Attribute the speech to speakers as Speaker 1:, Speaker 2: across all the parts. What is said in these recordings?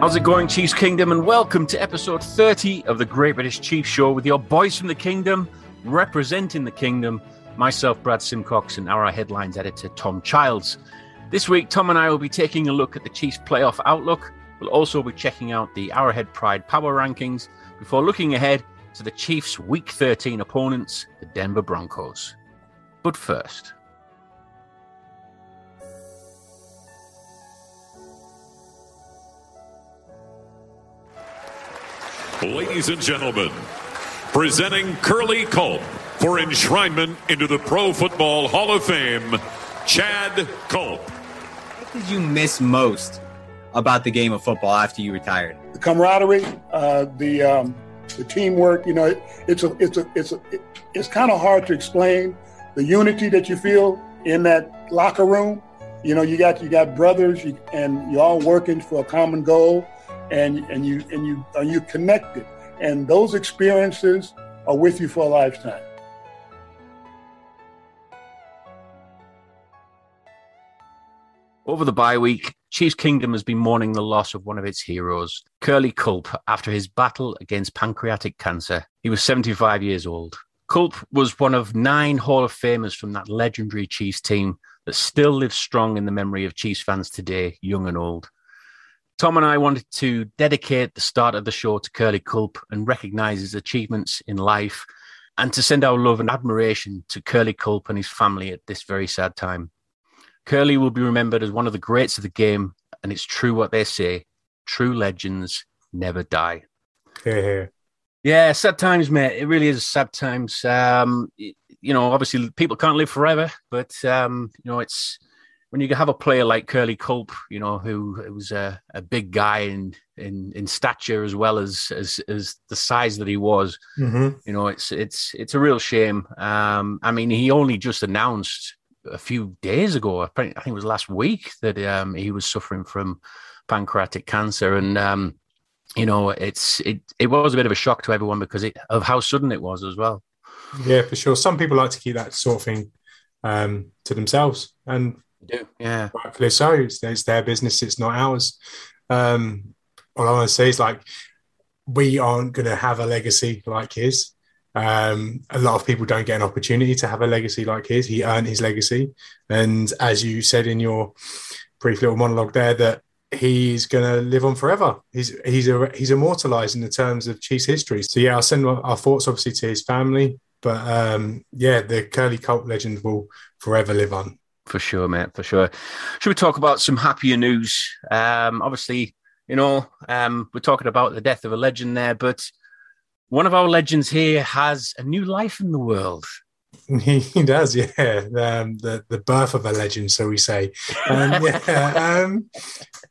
Speaker 1: How's it going, Chiefs Kingdom? And welcome to episode 30 of the Great British Chiefs Show with your boys from the Kingdom, representing the Kingdom, myself, Brad Simcox, and our headlines editor, Tom Childs. This week, Tom and I will be taking a look at the Chiefs' playoff outlook. We'll also be checking out the Arrowhead Pride Power Rankings before looking ahead to the Chiefs' Week 13 opponents, the Denver Broncos. But first,
Speaker 2: Ladies and gentlemen, presenting Curley Culp for enshrinement into the Pro Football Hall of Fame, Chad Culp.
Speaker 3: What did you miss most about the game of football after you retired?
Speaker 4: The camaraderie, uh, the um, the teamwork. You know, it, it's a it's a it's a it, it's kind of hard to explain the unity that you feel in that locker room. You know, you got you got brothers, you, and you're all working for a common goal and and you and you are you connected and those experiences are with you for a lifetime
Speaker 1: Over the bye week, Chiefs Kingdom has been mourning the loss of one of its heroes, Curley Culp, after his battle against pancreatic cancer. He was 75 years old. Culp was one of nine Hall of Famers from that legendary Chiefs team that still lives strong in the memory of Chiefs fans today, young and old. Tom and I wanted to dedicate the start of the show to Curley Culp and recognize his achievements in life and to send our love and admiration to Curley Culp and his family at this very sad time. Curley will be remembered as one of the greats of the game, and it's true what they say true legends never die.
Speaker 5: Yeah,
Speaker 1: yeah sad times, mate. It really is sad times. Um, you know, obviously, people can't live forever, but, um, you know, it's when you have a player like Curley Culp, you know, who was a, a big guy in, in in stature as well as as as the size that he was,
Speaker 5: mm-hmm.
Speaker 1: you know, it's it's it's a real shame. Um, I mean, he only just announced a few days ago, I think, it was last week, that um, he was suffering from pancreatic cancer, and um, you know, it's it it was a bit of a shock to everyone because it, of how sudden it was as well.
Speaker 5: Yeah, for sure. Some people like to keep that sort of thing um, to themselves, and
Speaker 1: do. Yeah.
Speaker 5: Rightfully so. It's, it's their business, it's not ours. Um, all I want to say is like, we aren't going to have a legacy like his. Um, a lot of people don't get an opportunity to have a legacy like his. He earned his legacy. And as you said in your brief little monologue there, that he's going to live on forever. He's he's a, he's immortalized in the terms of Chiefs history. So yeah, I'll send our thoughts obviously to his family, but um, yeah, the Curley Culp legend will forever live on.
Speaker 1: For sure, mate. For sure. Should we talk about some happier news? Um, obviously, you know, um, we're talking about the death of a legend there, but one of our legends here has a new life in the world.
Speaker 5: He, does, yeah. Um, the the birth of a legend, so we say. Um, yeah, um,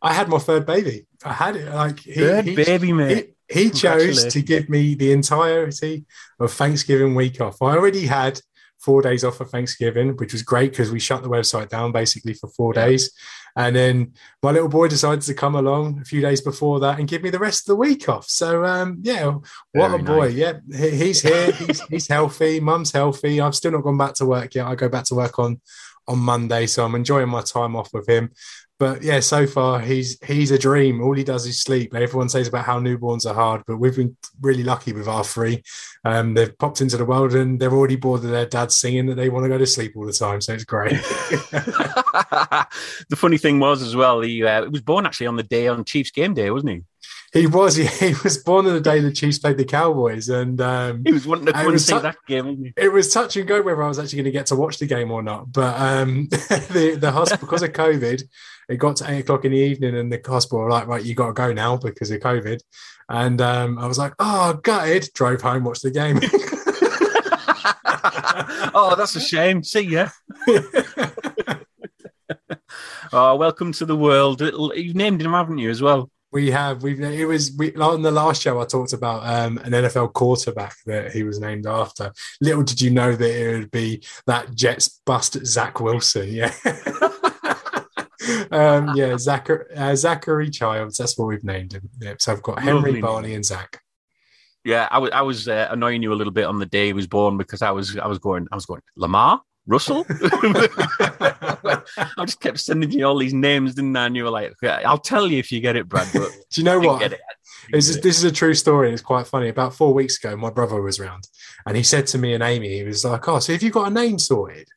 Speaker 5: I had my third baby. I had it like
Speaker 1: he, third he, baby, mate.
Speaker 5: He, he chose to give me the entirety of Thanksgiving week off. I already had four days off for Thanksgiving, which was great because we shut the website down basically for four days. And then my little boy decided to come along a few days before that and give me the rest of the week off. So um, yeah, what Very a boy! Nice. Yeah, he's here. He's, he's healthy. Mum's healthy. I've still not gone back to work yet. I go back to work on on Monday, so I'm enjoying my time off with him but yeah, so far he's he's a dream. All he does is sleep. Everyone says about how newborns are hard, but we've been really lucky with our three. Um, they've popped into the world and they're already bored of their dad singing that they want to go to sleep all the time. So it's great.
Speaker 1: the funny thing was as well, he uh, was born actually on the day on Chiefs game day, wasn't he?
Speaker 5: He was. He, he was born on the day the Chiefs played the Cowboys, and um,
Speaker 1: he was wanting to come and see that game.
Speaker 5: It was touch and go whether I was actually going to get to watch the game or not. But um, the the hospital because of COVID, it got to eight o'clock in the evening and the hospital were like, right, you got to go now because of COVID. And um, I was like, oh, gutted. Drove home, watched the game.
Speaker 1: oh, that's a shame. See ya. oh, welcome to the world. You've named him, haven't you, as well?
Speaker 5: We have. We it was we on the last show. I talked about um, an NFL quarterback that he was named after. Little did you know that it would be that Jets bust Zach Wilson. Yeah. um, yeah, Zachary, uh, Zachary Childs. That's what we've named him. Yeah, so I've got Henry, Lovely Barney, and Zach.
Speaker 1: Yeah, I was I was uh, annoying you a little bit on the day he was born because I was I was going I was going Lamar Russell. I just kept sending you all these names, didn't I? And you were like, "I'll tell you if you get it, Brad." But
Speaker 5: Do you know what?
Speaker 1: it.
Speaker 5: This is, this is a true story. It's quite funny. About four weeks ago, my brother was around and he said to me and Amy, he was like, Oh, so have you got a name sorted?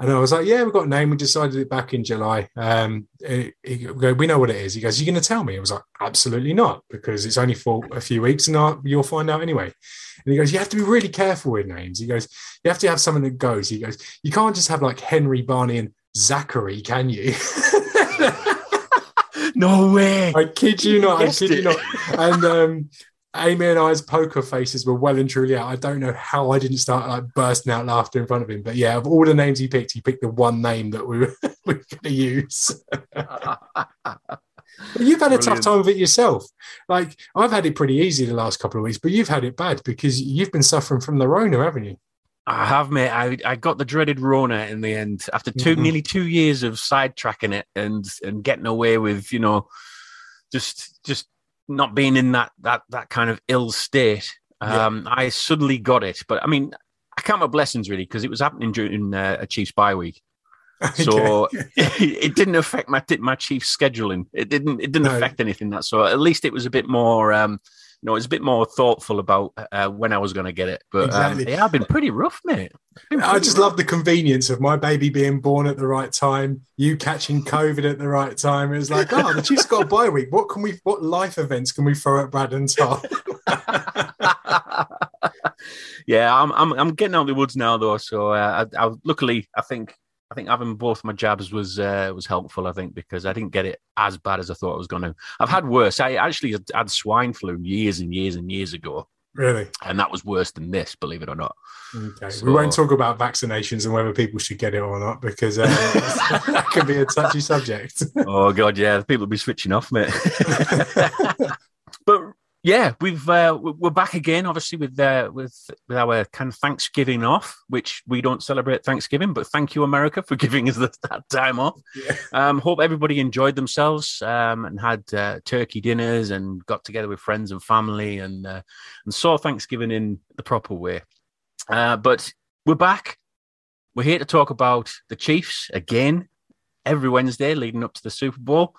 Speaker 5: And I was like, Yeah, we've got a name. We decided it back in July. Um, he, he go, we know what it is. He goes, You're going to tell me? I was like, Absolutely not, because it's only for a few weeks and I, you'll find out anyway. And he goes, You have to be really careful with names. He goes, You have to have something that goes. He goes, You can't just have like Henry, Barney, and Zachary, can you?
Speaker 1: No way.
Speaker 5: I kid you not. I kid you not. And um, Amy and I's poker faces were well and truly out. I don't know how I didn't start like bursting out laughter in front of him. But yeah, of all the names he picked, he picked the one name that we were, we were going to use. You've had a tough time of it yourself. Like I've had it pretty easy the last couple of weeks, but you've had it bad because you've been suffering from the Rona, haven't you?
Speaker 1: I have, mate. I, I got the dreaded Rona in the end after 2
Speaker 5: Mhm.
Speaker 1: nearly two years of sidetracking it and and getting away with, you know, just just not being in that that that kind of ill state.
Speaker 5: Yeah.
Speaker 1: Um, I suddenly got it, but I mean, I count my blessings really because it was happening during uh, a Chiefs bye week, so it didn't affect my my Chiefs scheduling. It didn't it didn't
Speaker 5: No.
Speaker 1: affect anything that so at least it was a bit more. Um, you know, it was a bit more thoughtful about uh, when I was going to get it. But um, yeah, I've been pretty rough, mate. Been
Speaker 5: I just
Speaker 1: rough.
Speaker 5: love the convenience of my baby being born at the right time, you catching COVID at the right time. It was like, oh, the Chiefs got a bye week. What can we? What life events can we throw at Brad and Tom?
Speaker 1: yeah, I'm, I'm I'm getting out of the woods now though. So uh, I, I luckily I think I think having both my jabs was uh, was helpful. I think because I didn't get it as bad as I thought it was going to. I've had worse. I actually had, swine flu years and years and years ago,
Speaker 5: Really?
Speaker 1: and that was worse than this. Believe it or not.
Speaker 5: Okay.
Speaker 1: So-
Speaker 5: we won't talk about vaccinations and whether people should get it or not because uh, that can be a touchy subject.
Speaker 1: oh god, yeah, people will be switching off, mate. but yeah, we've uh, we- we're back again, obviously with uh, with with our kind of Thanksgiving off, which we don't celebrate Thanksgiving, but thank you America for giving us the, that time off.
Speaker 5: Yeah.
Speaker 1: Um, hope everybody enjoyed themselves um, and had uh, turkey dinners and got together with friends and family and uh, and saw Thanksgiving in the proper way. Uh, but we're back. We're here to talk about the Chiefs again every Wednesday leading up to the Super Bowl.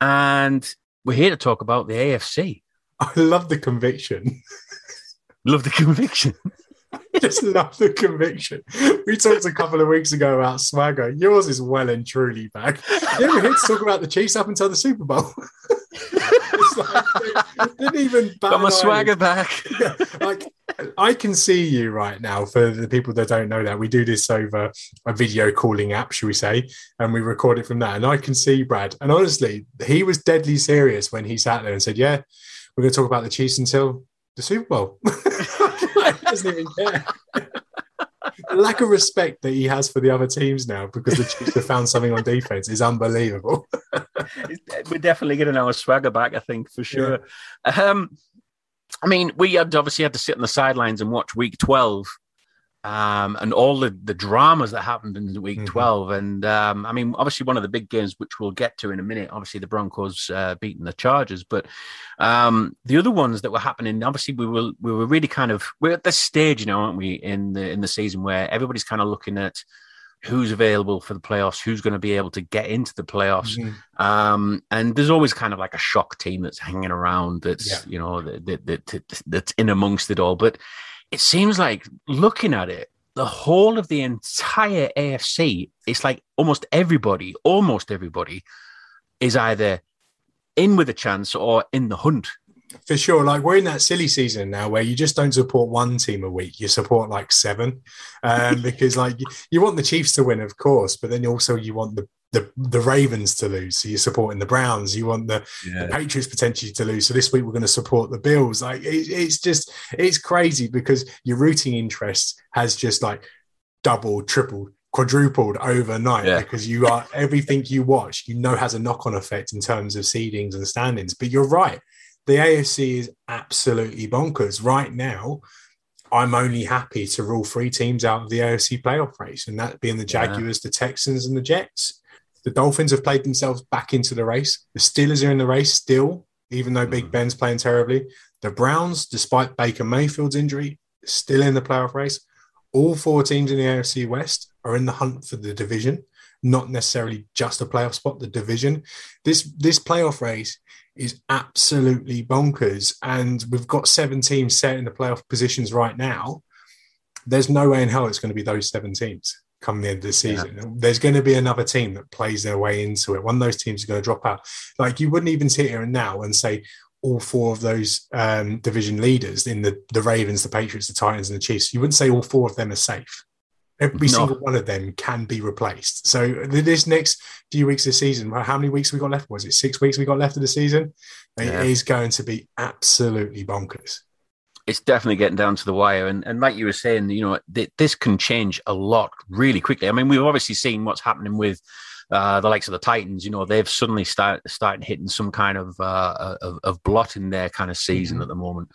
Speaker 1: And we're here to talk about the AFC.
Speaker 5: I love the conviction.
Speaker 1: Love the conviction.
Speaker 5: Just love the conviction. We talked a couple of weeks ago about swagger. Yours is well and truly back. Yeah, we're here to talk about the Chiefs up until the Super Bowl. it's like, didn't even
Speaker 1: Got my swagger back.
Speaker 5: eyelid. like I can see you right now. For the people that don't know that, we do this over a video calling app, should we say, and we record it from that. And I can see Brad. And honestly, he was deadly serious when he sat there and said, "Yeah, we're going to talk about the Chiefs until the Super Bowl." he doesn't even care. The lack of respect that he has for the other teams now because the Chiefs have found something on defense is unbelievable.
Speaker 1: we're definitely getting our swagger back, I think, for sure. Um, I mean, we had obviously had to sit on the sidelines and watch week 12 um, and all the, the dramas that happened in week
Speaker 5: Mhm.
Speaker 1: 12. And um, I mean, obviously, one of the big games, which we'll get to in a minute, obviously, the Broncos uh, beating the Chargers. But um, the other ones that were happening, obviously, we were, we were really kind of, we're at this stage now, aren't we, in the, in the season where everybody's kind of looking at who's available for the playoffs, who's going to be able to get into the playoffs. Um, and there's always kind of like a shock team that's hanging around that's,
Speaker 5: Yeah.
Speaker 1: you know, that, that, that, that's in amongst it all. But it seems like looking at it, the whole of the entire AFC, it's like almost everybody, almost everybody is either in with a chance or in the hunt.
Speaker 5: For sure. Like we're in that silly season now where you just don't support one team a week. You support like seven. Um, because like you, you want the Chiefs to win, of course, but then also you want the the, the Ravens to lose. So you're supporting the Browns. You want the, the Patriots potentially to lose. So this week we're going to support the Bills. Like it, it's just it's crazy because your rooting interest has just like doubled, tripled, quadrupled overnight
Speaker 1: Yeah.
Speaker 5: because you are everything you watch, you know, has a knock on effect in terms of seedings and standings. But you're right, the AFC is absolutely bonkers right now. I'm only happy to rule three teams out of the AFC playoff race, and that being the
Speaker 1: Yeah.
Speaker 5: Jaguars, the Texans, and the Jets. The Dolphins have played themselves back into the race. The Steelers are in the race still, even though Big
Speaker 1: Mhm.
Speaker 5: Ben's playing terribly. The Browns, despite Baker Mayfield's injury, still in the playoff race. All four teams in the AFC West are in the hunt for the division, not necessarily just a playoff spot, the division. This this playoff race is absolutely bonkers. And we've got seven teams set in the playoff positions right now. There's no way in hell it's going to be those seven teams come the end of the season. Yeah. There's going to be another team that plays their way into it. One of those teams is going to drop out. Like you wouldn't even sit here and now and say all four of those um, division leaders in the the Ravens, the Patriots, the Titans, and the Chiefs. You wouldn't say all four of them are safe. Every no. single one of them can be replaced. So this next few weeks of the season, how many weeks we got left? Was it six weeks we got left of the season? Yeah. It is going to be absolutely bonkers
Speaker 1: it's definitely getting down to the wire. And, and like you were saying, you know, th- this can change a lot really quickly. I mean, we've obviously seen what's happening with uh, the likes of the Titans. You know, they've suddenly start starting hitting some kind of uh, of, of blot in their kind of season mm-hmm. at the moment.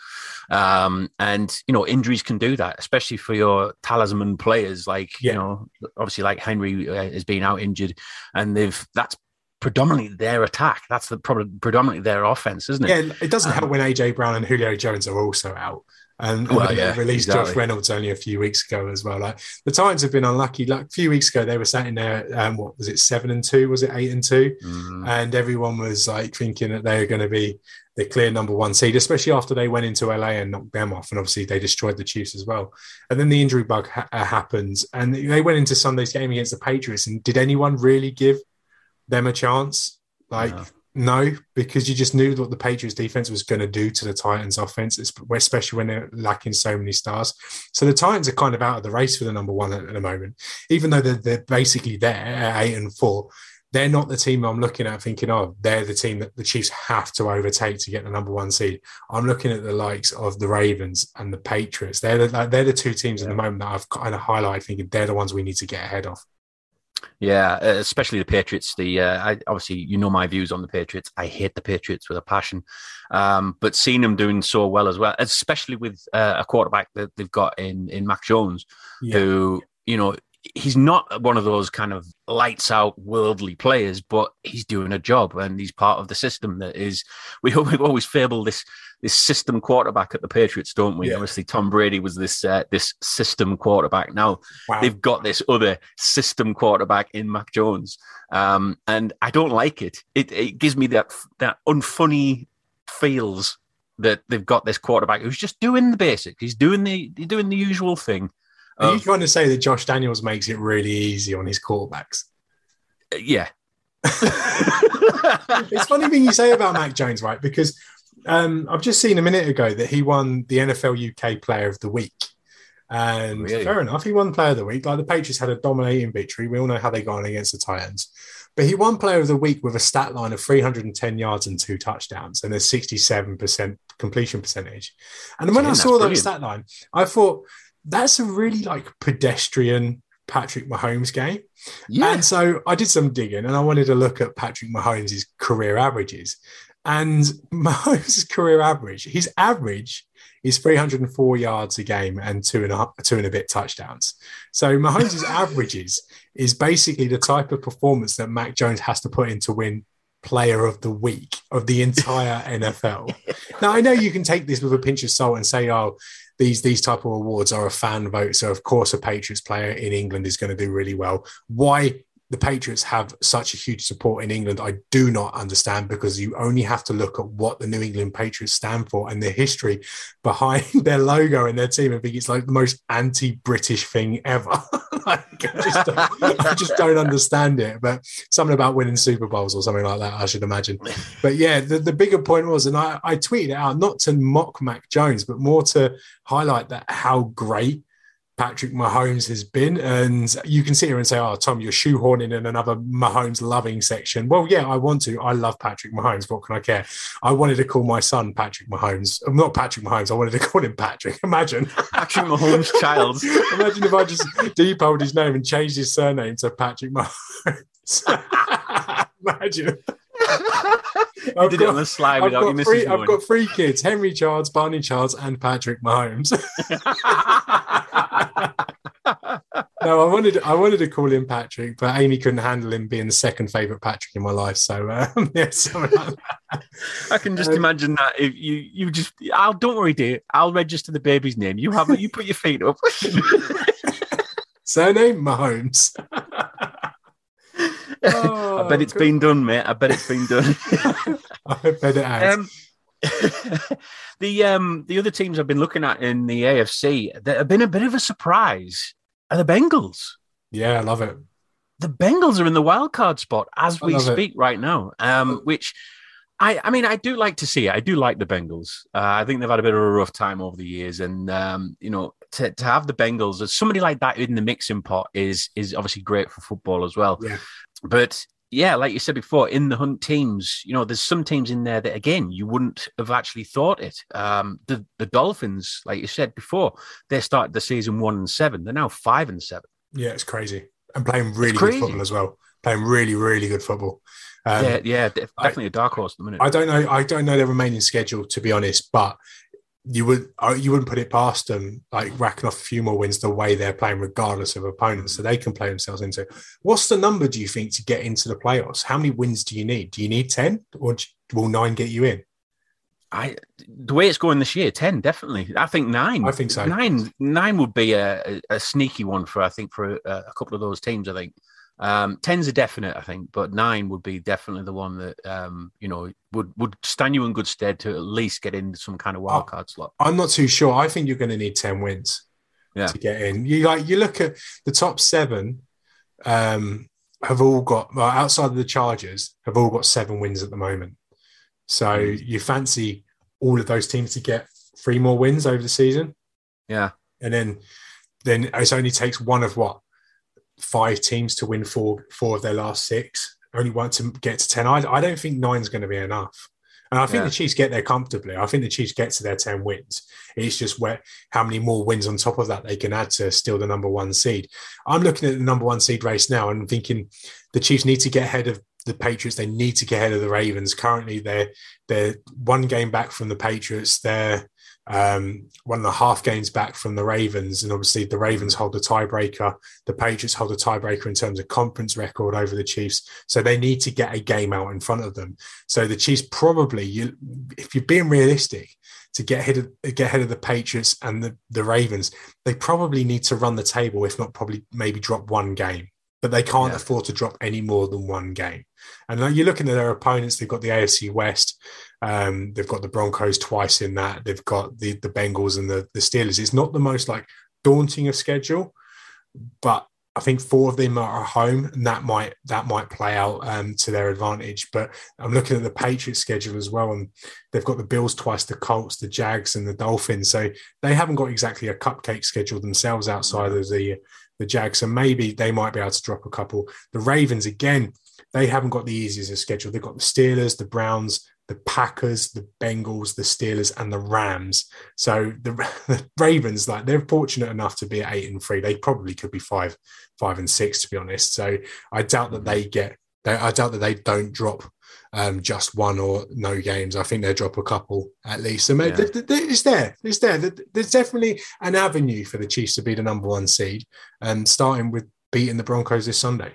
Speaker 1: Um, and you know, injuries can do that, especially for your talisman players. Like yeah. you know, obviously, like Henry has been out injured, and they've that's predominantly their attack. That's the probably predominantly their offense, isn't it?
Speaker 5: Yeah, it doesn't um, help when AJ Brown and Julio Jones are also out. And, well, yeah, released exactly. Josh Reynolds only a few weeks ago as well. Like the Titans have been unlucky. Like a few weeks ago, they were sat in there. Um, what was it? Seven and two? Was it eight and 2 mm-hmm. And everyone was like thinking that they were going to be the clear number one seed, especially after they went into LA and knocked them off. And obviously, they destroyed the Chiefs as well. And then the injury bug ha- uh, happened, and they went into Sunday's game against the Patriots. And did anyone really give them a chance? Like, no. no, because you just knew what the Patriots defense was going to do to the Titans offense, especially when they're lacking so many stars. So the Titans are kind of out of the race for the number one at, at the moment, even though they're, they're basically there at eight and four they're not the team I'm looking at thinking, oh, they're the team that the Chiefs have to overtake to get the number one seed. I'm looking at the likes of the Ravens and the Patriots. They're the, they're the two teams yeah. at the moment that I've kind of highlighted thinking they're the ones we need to get ahead of.
Speaker 1: Yeah, uh, especially the Patriots. The uh, I, obviously you know my views on the Patriots. I hate the Patriots with a passion, um, but seeing them doing so well as well, especially with uh, a quarterback that they've got in in Mac Jones, yeah. who you know he's not one of those kind of lights out worldly players, but he's doing a job and he's part of the system that is. We, we always fable this this system quarterback at the Patriots, don't we? Yeah. Obviously, Tom Brady was this uh, this system quarterback. Now wow. they've got this other system quarterback in Mac Jones, um, and I don't like it. It it gives me that that unfunny feels that they've got this quarterback who's just doing the basics. He's doing the he's doing the usual thing.
Speaker 5: Are you trying to say that Josh Daniels makes it really easy on his quarterbacks?
Speaker 1: Uh, yeah.
Speaker 5: it's funny thing you say about Mac Jones, right? Because um, I've just seen a minute ago that he won the NFL UK Player of the Week. And really? fair enough, he won Player of the Week. Like the Patriots had a dominating victory. We all know how they got on against the Titans. But he won Player of the Week with a stat line of 310 yards and two touchdowns and a 67% completion percentage. And when I saw that stat line, I thought that's a really like pedestrian Patrick Mahomes game. Yeah. And so I did some digging and I wanted to look at Patrick Mahomes' career averages. And Mahomes' career average, his average is 304 yards a game and two and a, two and a bit touchdowns. So Mahomes' averages is basically the type of performance that Mac Jones has to put in to win player of the week of the entire NFL. Now I know you can take this with a pinch of salt and say, oh, these these type of awards are a fan vote. So of course a Patriots player in England is going to do really well. Why the Patriots have such a huge support in England, I do not understand because you only have to look at what the New England Patriots stand for and the history behind their logo and their team. I think it's like the most anti-British thing ever. like, I, just I, just don't, understand it. But something about winning Super Bowls or something like that, I should imagine. But yeah, the, the bigger point was, and I, I tweeted out not to mock Mac Jones, but more to highlight that how great Patrick Mahomes has been. And you can sit here and say, oh, Tom, you're shoehorning in another Mahomes loving section. Well, yeah, I want to. I love Patrick Mahomes. What can I care? I wanted to call my son Patrick Mahomes. I'm not Patrick Mahomes. I wanted to call him Patrick. Imagine.
Speaker 1: Patrick Mahomes' child.
Speaker 5: Imagine if I just depolled his name and changed his surname to Patrick Mahomes. Imagine.
Speaker 1: you did got, it on the slide without your
Speaker 5: missus. I've got three kids: Henry Childs, Barney Childs, and Patrick Mahomes. No, I wanted I wanted to call him Patrick, but Amy couldn't handle him being the second favorite Patrick in my life. So um, yeah, like
Speaker 1: I can just um, imagine that if you you just I'll don't worry, dear. I'll register the baby's name. You have you put your feet up.
Speaker 5: Surname Mahomes.
Speaker 1: I bet it's been done, mate. I bet it's been done.
Speaker 5: I bet it has.
Speaker 1: Um, the um the other teams I've been looking at in the AFC that have been a bit of a surprise are the Bengals.
Speaker 5: yeah, I love it.
Speaker 1: The Bengals are in the wild card spot as we
Speaker 5: love it.
Speaker 1: speak right now. Um, which I I mean I do like to see it. I do like the Bengals. Uh, I think they've had a bit of a rough time over the years, and um, you know to, to have the Bengals as somebody like that in the mixing pot is is obviously great for football as well.
Speaker 5: Yeah.
Speaker 1: But yeah, like you said before, in the hunt teams, you know, there's some teams in there that again you wouldn't have actually thought it. Um, the the Dolphins, like you said before, they started the season one and seven. They're now five and seven.
Speaker 5: Yeah, it's crazy. And playing really good football as well. Playing really, really good football. Um,
Speaker 1: yeah, yeah, definitely a dark horse at the minute.
Speaker 5: I don't know. I don't know their remaining schedule to be honest, but you would uh, you wouldn't put it past them like racking off a few more wins the way they're playing, regardless of opponents, so they can play themselves into. What's the number do you think to get into the playoffs? How many wins do you need? Do you need ten, or will nine get you in?
Speaker 1: I the way it's going this year, ten definitely. I think nine.
Speaker 5: I think so.
Speaker 1: Nine, nine would be a, a, a sneaky one for I think for a, a couple of those teams. I think um, ten's a definite. I think, but nine would be definitely the one that um, you know would would stand you in good stead to at least get in some kind of wild card slot.
Speaker 5: I'm not too sure. I think you're going to need ten wins
Speaker 1: Yeah.
Speaker 5: to get in. You like you look at the top seven. Um, have all got well, outside of the Chargers have all got seven wins at the moment. So you fancy all of those teams to get three more wins over the season,
Speaker 1: Yeah,
Speaker 5: and then then it only takes one of what five teams to win four four of their last six. Only one to get to ten. I, I don't think nine's going to be enough. And I think
Speaker 1: Yeah.
Speaker 5: the Chiefs get there comfortably. I think the Chiefs get to their 10 wins. It's just where how many more wins on top of that they can add to still the number one seed. I'm looking at the number one seed race now and thinking the Chiefs need to get ahead of the Patriots. They need to get ahead of the Ravens. Currently, they're they're one game back from the Patriots. They're um, one and a half games back from the Ravens, and obviously the Ravens hold the tiebreaker. The Patriots hold the tiebreaker in terms of conference record over the Chiefs, so they need to get a game out in front of them. So the Chiefs probably, you, if you're being realistic, to get ahead of get ahead of the Patriots and the, the Ravens, they probably need to run the table, if not probably maybe drop one game. But they can't
Speaker 1: Yeah.
Speaker 5: afford to drop any more than one game. And like, you're looking at their opponents, they've got the AFC West, um, they've got the Broncos twice in that, they've got the the Bengals and the, the Steelers. It's not the most like daunting of schedule, but I think four of them are at home, and that might that might play out um, to their advantage. But I'm looking at the Patriots schedule as well, and they've got the Bills twice, the Colts, the Jags, and the Dolphins. So they haven't got exactly a cupcake schedule themselves outside of the the Jags. So maybe they might be able to drop a couple. The Ravens again, they haven't got the easiest of schedule. They've got the Steelers, the Browns, the Packers, the Bengals, the Steelers, and the Rams. So the, the Ravens, like they're fortunate enough to be at eight and three. They probably could be five, five and six, to be honest. So I doubt that they get. They, I doubt that they don't drop um, just one or no games. I think they'll drop a couple at least. So maybe
Speaker 1: Yeah.
Speaker 5: it's there. It's there. Th- There's definitely an avenue for the Chiefs to be the number one seed, and starting with beating the Broncos this Sunday.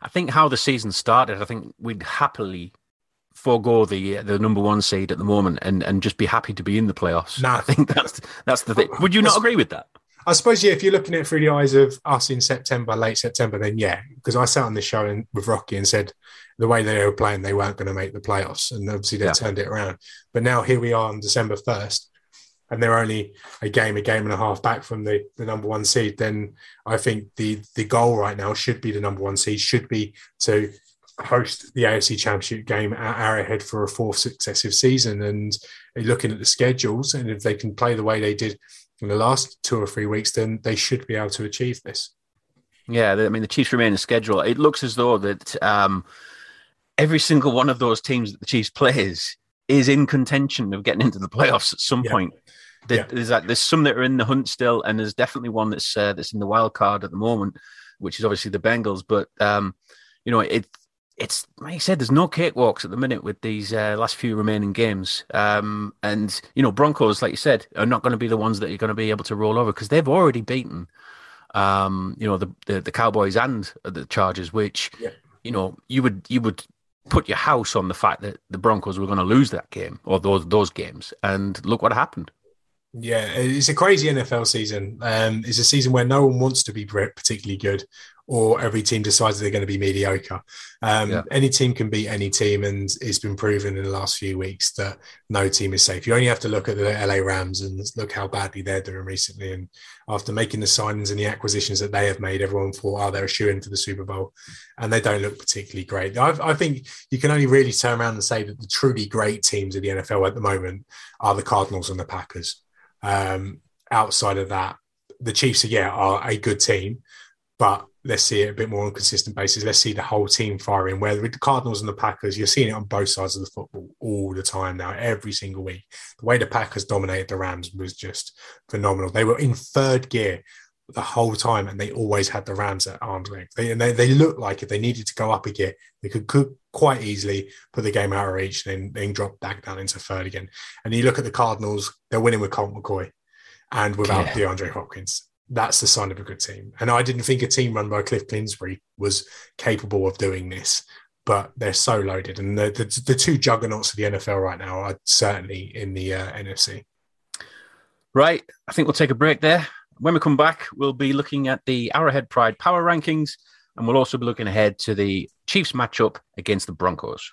Speaker 1: I think how the season started, I think we'd happily forego the the number one seed at the moment and, and just be happy to be in the playoffs.
Speaker 5: Nah.
Speaker 1: I think that's that's the thing. Would you not agree with that?
Speaker 5: I suppose, yeah, if you're looking at it through the eyes of us in September, late September, then yeah, because I sat on the show and, with Rocky and said the way they were playing, they weren't going to make the playoffs. And obviously they
Speaker 1: Yeah.
Speaker 5: turned it around. But now here we are on December 1st, and they're only a game, a game and a half back from the, the number one seed. Then I think the, the goal right now should be the number one seed, should be to host the AFC Championship game at Arrowhead for a fourth successive season. And looking at the schedules, and if they can play the way they did in the last two or three weeks, then they should be able to achieve this.
Speaker 1: Yeah, I mean the Chiefs remain in schedule. It looks as though that um, every single one of those teams that the Chiefs plays is in contention of getting into the playoffs at some
Speaker 5: Yeah.
Speaker 1: point. There-
Speaker 5: Yeah.
Speaker 1: There's that, there's some that are in the hunt still, and there's definitely one that's uh, that's in the wild card at the moment, which is obviously the Bengals. But um, you know, it it's like you said, there's no cakewalks at the minute with these uh, last few remaining games. Um, and you know, Broncos, like you said, are not going to be the ones that you're going to be able to roll over because they've already beaten, um, you know, the, the the Cowboys and the Chargers, which
Speaker 5: Yeah.
Speaker 1: you know you would you would put your house on the fact that the Broncos were going to lose that game or those those games, and look what happened.
Speaker 5: Yeah, it's a crazy NFL season. Um, it's a season where no one wants to be particularly good, or every team decides they're going to be mediocre. Um, yeah. Any team can beat any team, and it's been proven in the last few weeks that no team is safe. You only have to look at the LA Rams and look how badly they're doing recently. And after making the signings and the acquisitions that they have made, everyone thought, oh, they're a shoe in for the Super Bowl, and they don't look particularly great. I, I think you can only really turn around and say that the truly great teams of the NFL at the moment are the Cardinals and the Packers. Um, outside of that, the Chiefs, yeah, are a good team, but let's see it a bit more on a consistent basis. Let's see the whole team firing. Where with the Cardinals and the Packers, you're seeing it on both sides of the football all the time now, every single week. The way the Packers dominated the Rams was just phenomenal. They were in third gear the whole time, and they always had the Rams at arm's length. They, and they, they looked like if they needed to go up a gear, they could, could quite easily put the game out of reach and then, then drop back down into third again. And you look at the Cardinals, they're winning with Colt McCoy and without yeah. DeAndre Hopkins. That's the sign of a good team. And I didn't think a team run by Cliff Kingsbury was capable of doing this, but they're so loaded. And the, the, the two juggernauts of the NFL right now are certainly in the uh, NFC.
Speaker 1: Right. I think we'll take a break there. When we come back, we'll be looking at the Arrowhead Pride Power Rankings, and we'll also be looking ahead to the Chiefs matchup against the Broncos.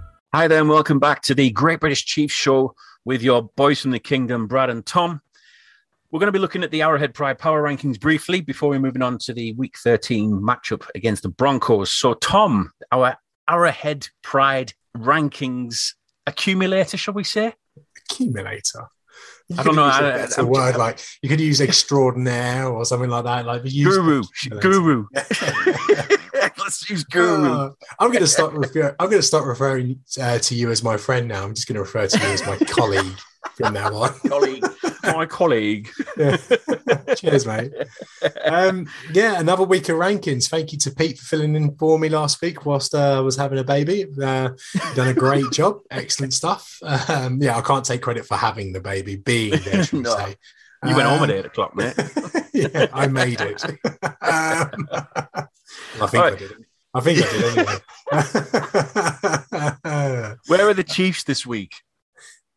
Speaker 1: Hi there, and welcome back to the Great British Chiefs Show with your boys from the Kingdom, Brad and Tom. We're going to be looking at the Arrowhead Pride Power Rankings briefly before we're moving on to the Week 13 matchup against the Broncos. So, Tom, our Arrowhead Pride Rankings accumulator, shall we say?
Speaker 5: Accumulator.
Speaker 1: You I don't know.
Speaker 5: It's a uh, word like you could use extraordinaire or something like that. Like
Speaker 1: guru, guru. Let's use guru. Uh,
Speaker 5: I'm going to start. Refer- I'm going to start referring uh, to you as my friend now. I'm just going to refer to you as my colleague from now on.
Speaker 1: colleague, my colleague.
Speaker 5: Cheers, mate. Um, yeah, another week of rankings. Thank you to Pete for filling in for me last week whilst uh, I was having a baby. Uh, done a great job. Excellent stuff. Um, yeah, I can't take credit for having the baby, being there, should no. say.
Speaker 1: You went home at eight o'clock, mate.
Speaker 5: yeah, I made it. Um, I think right. I did. I think
Speaker 1: I did anyway. Where are the Chiefs this week?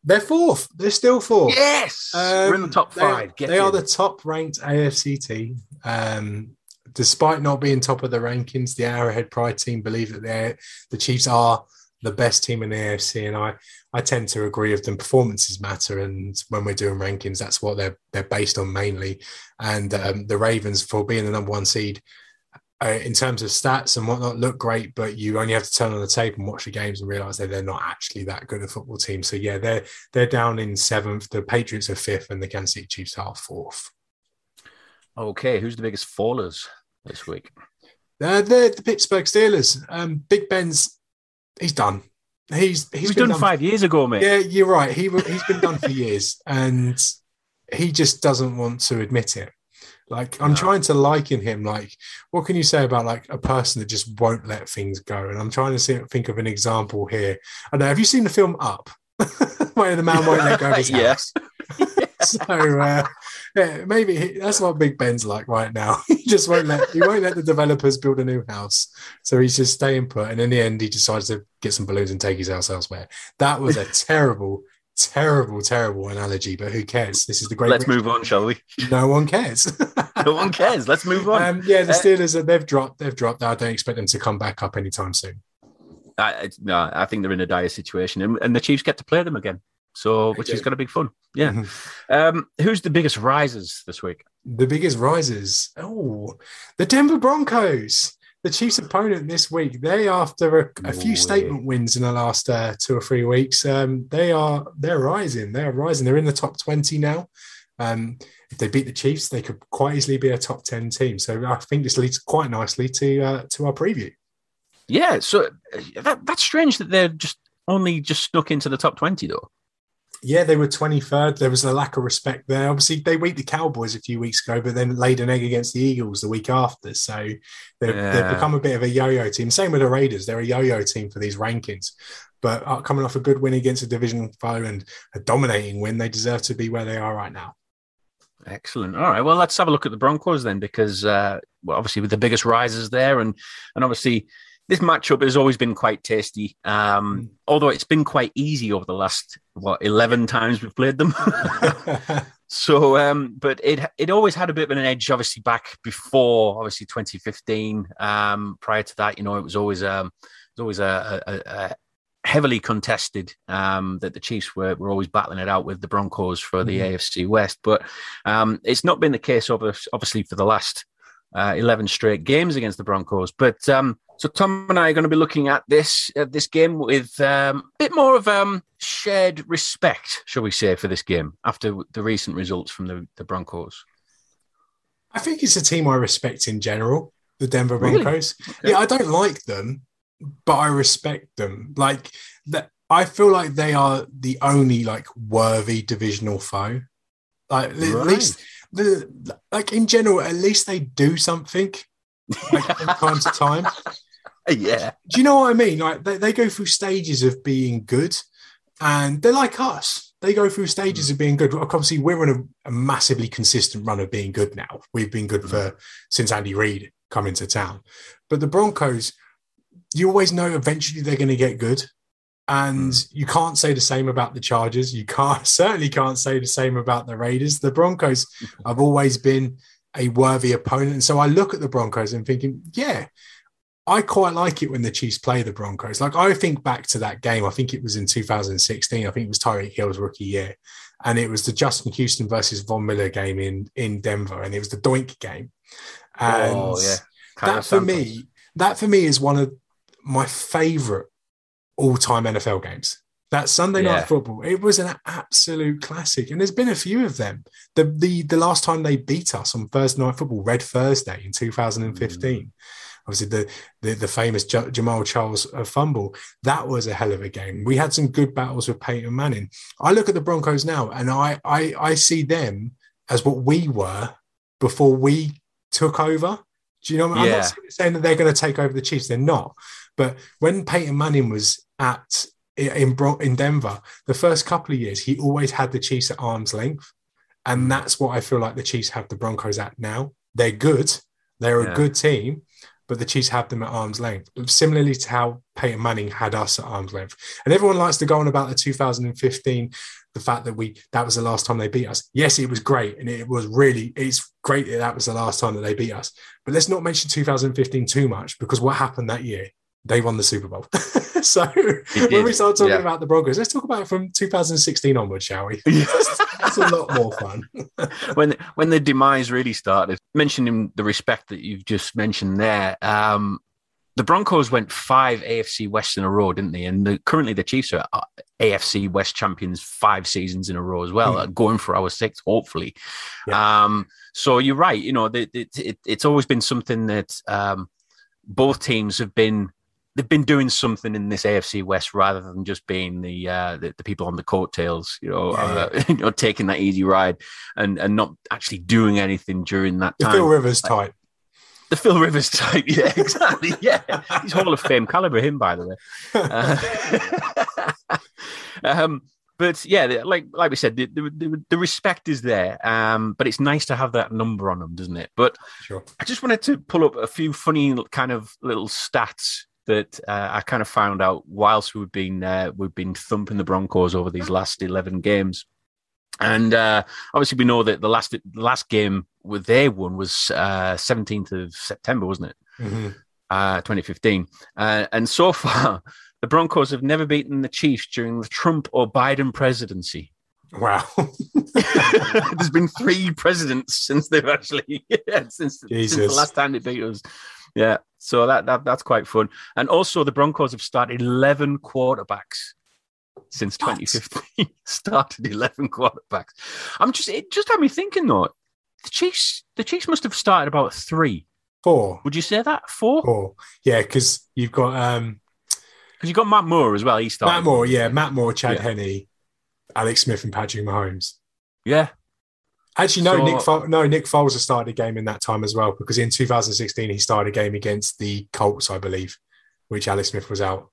Speaker 5: They're fourth. They're still fourth.
Speaker 1: Yes, um, we're in the top five.
Speaker 5: Get they in. are the top ranked AFC team. Um, despite not being top of the rankings, the Arrowhead Pride team believe that they the Chiefs are the best team in the AFC, and I I tend to agree with them. Performances matter, and when we're doing rankings, that's what they're they're based on mainly. And um, the Ravens, for being the number one seed, uh, in terms of stats and whatnot look great, but you only have to turn on the tape and watch the games and realize that they're not actually that good a football team. So yeah, they're they're down in seventh. The Patriots are fifth, and the Kansas City Chiefs are fourth.
Speaker 1: Okay, who's the biggest fallers this week?
Speaker 5: Uh, the the Pittsburgh Steelers. Um, Big Ben's he's done. He's
Speaker 1: He
Speaker 5: he's been
Speaker 1: done five years ago, mate.
Speaker 5: Yeah, you're right. He he's been done for years, and he just doesn't want to admit it. Like I'm
Speaker 1: No.
Speaker 5: trying to liken him. Like, what can you say about like a person that just won't let things go? And I'm trying to see, think of an example here. I know. Have you seen the film Up, where the man won't let go of his
Speaker 1: Yeah.
Speaker 5: house? so uh, yeah, maybe he, that's what Big Ben's like right now. he just won't let he won't let the developers build a new house, so he's just staying put. And in the end, he decides to get some balloons and take his house elsewhere. That was a terrible, terrible, terrible analogy. But who cares? This is the great.
Speaker 1: Let's move on, shall we?
Speaker 5: No one cares.
Speaker 1: No one cares. Let's move on.
Speaker 5: um, yeah, the
Speaker 1: Uh,
Speaker 5: Steelers they've dropped. They've dropped. I don't expect them to come back up anytime soon.
Speaker 1: I, no, I think they're in a dire situation, and, and the Chiefs get to play them again. So, which is going to be fun. Yeah.
Speaker 5: Mhm.
Speaker 1: Um, who's the biggest risers this week?
Speaker 5: The biggest risers. Oh, the Denver Broncos. The Chiefs' opponent this week. They, after a, a few
Speaker 1: way.
Speaker 5: statement wins in the last uh, two or three weeks, um, they are they're rising. They're rising. They're in the top twenty now. Um, if they beat the Chiefs, they could quite easily be a top ten team. So I think this leads quite nicely to uh, to our preview.
Speaker 1: Yeah. So uh, that, that's strange that they're just only just snuck into the top twenty, though.
Speaker 5: Yeah, they were 23rd. There was a lack of respect there. Obviously, they beat the Cowboys a few weeks ago, but then laid an egg against the Eagles the week after. So they've,
Speaker 1: Yeah.
Speaker 5: they've become a bit of a yo yo team. Same with the Raiders. They're a yo yo team for these rankings. But uh, coming off a good win against a division foe and a dominating win, they deserve to be where they are right now.
Speaker 1: Excellent. All right. Well, let's have a look at the Broncos then, because uh, well, obviously with the biggest rises there, and and obviously this matchup has always been quite tasty. Um, although it's been quite easy over the last what eleven times we've played them. so, um, but it it always had a bit of an edge, obviously back before, obviously 2015. Um, prior to that, you know, it was always um, it was always a, a, a heavily contested. Um, that the Chiefs were were always battling it out with the Broncos for the
Speaker 5: Mhm.
Speaker 1: AFC West, but um, it's not been the case over obviously for the last uh, 11 straight games against the Broncos. But um, so Tom and I are going to be looking at this uh, this game with um, a bit more of um, shared respect, shall we say, for this game after the recent results from the, the Broncos.
Speaker 5: I think it's a team I respect in general, the Denver
Speaker 1: Really?
Speaker 5: Broncos.
Speaker 1: Okay.
Speaker 5: Yeah, I don't like them, but I respect them. Like that, I feel like they are the only like worthy divisional foe. Like at
Speaker 1: Right.
Speaker 5: least the like in general, at least they do something like from time to time.
Speaker 1: yeah,
Speaker 5: Do you know what I mean? Like they, they go through stages of being good, and they're like us. They go through stages of being good. Obviously, we're on a, a massively consistent run of being good now. We've been good for since Andy Reid come into town. But the Broncos, you always know eventually they're going to get good. And mm. you can't say the same about the Chargers. You can't certainly can't say the same about the Raiders. The Broncos have always been a worthy opponent. And so I look at the Broncos and thinking, yeah, I quite like it when the Chiefs play the Broncos. Like I think back to that game. I think it was in 2016. I think it was Tyreek Hill's rookie year, and it was the Justin Houston versus Von Miller game in in Denver, and it was the Doink game. Oh, and
Speaker 1: Oh, yeah.
Speaker 5: That for me, that for me is one of my favorite all-time NFL games. That Sunday
Speaker 1: Yeah.
Speaker 5: night football, it was an absolute classic, and there's been a few of them. The the the last time they beat us on Thursday night football, Red Thursday in 2015. Obviously, the the, the famous J- Jamaal Charles uh, fumble that was a hell of a game. We had some good battles with Peyton Manning. I look at the Broncos now, and I I, I see them as what we were before we took over. Do you know? What I mean? I'm not saying that they're going to take over the Chiefs. They're not. But when Peyton Manning was at in in Denver, the first couple of years, he always had the Chiefs at arm's length, and mm. that's what I feel like the Chiefs have the Broncos at now. They're good. They're
Speaker 1: Yeah.
Speaker 5: a good team, but the Chiefs have them at arm's length. Similarly to how Peyton Manning had us at arm's length. And everyone likes to go on about the 2015, the fact that we that was the last time they beat us. Yes, it was great, and it was really it's great that that was the last time that they beat us. But let's not mention 2015 too much because what happened that year? They won the Super Bowl. so when we start talking
Speaker 1: yeah.
Speaker 5: about the Broncos, let's talk about it from 2016 onwards, shall we? that's, that's a lot more fun.
Speaker 1: when when the demise really started. Mentioning the respect that you've just mentioned there, um, the Broncos went five AFC West in a row, didn't they? And the, currently the Chiefs are uh, AFC West champions five seasons in a row as well, uh, going for our sixth, hopefully. Um, so you're right. You know, the, the, it, it's always been something that um, both teams have been they've been doing something in this AFC West rather than just being the uh, the, the people on the coattails, you know,
Speaker 5: Yeah,
Speaker 1: uh, you know, taking that easy ride and and not actually doing anything during that
Speaker 5: The
Speaker 1: time.
Speaker 5: Phil Rivers type.
Speaker 1: The Phil Rivers type, yeah, exactly, yeah. He's Hall of Fame caliber, him, by the way. Uh, um, but yeah, like like we said, the, the, the, the respect is there. Um, but it's nice to have that number on them, doesn't it? But
Speaker 5: Sure.
Speaker 1: I just wanted to pull up a few funny kind of little stats that uh, I kind of found out whilst we've been uh, we've been thumping the Broncos over these last eleven games. And uh, obviously, we know that the last the last game with they won was uh, seventeenth of September, wasn't it?
Speaker 5: Mhm.
Speaker 1: uh, 2015. Uh, and so far, the Broncos have never beaten the Chiefs during the Trump or Biden presidency.
Speaker 5: Wow.
Speaker 1: There's been three presidents since they've actually since, since the last time they beat us. Yeah, so that, that that's quite fun. And also, the Broncos have started 11 quarterbacks since
Speaker 5: What?
Speaker 1: 2015. started 11 quarterbacks. I'm just it just had me thinking though. The Chiefs, the Chiefs must have started about three.
Speaker 5: Four.
Speaker 1: Would you say that four?
Speaker 5: Four. Yeah, because you've got um,
Speaker 1: Because you've got Matt Moore as well. He started.
Speaker 5: Matt Moore. Yeah, Matt Moore, Chad
Speaker 1: Yeah.
Speaker 5: Henne, Alex Smith, and Patrick Mahomes.
Speaker 1: Yeah.
Speaker 5: Actually, no,
Speaker 1: So-
Speaker 5: Nick Fo- no, Nick Foles has started a game in that time as well because in 2016 he started a game against the Colts, I believe, which Alex Smith was out.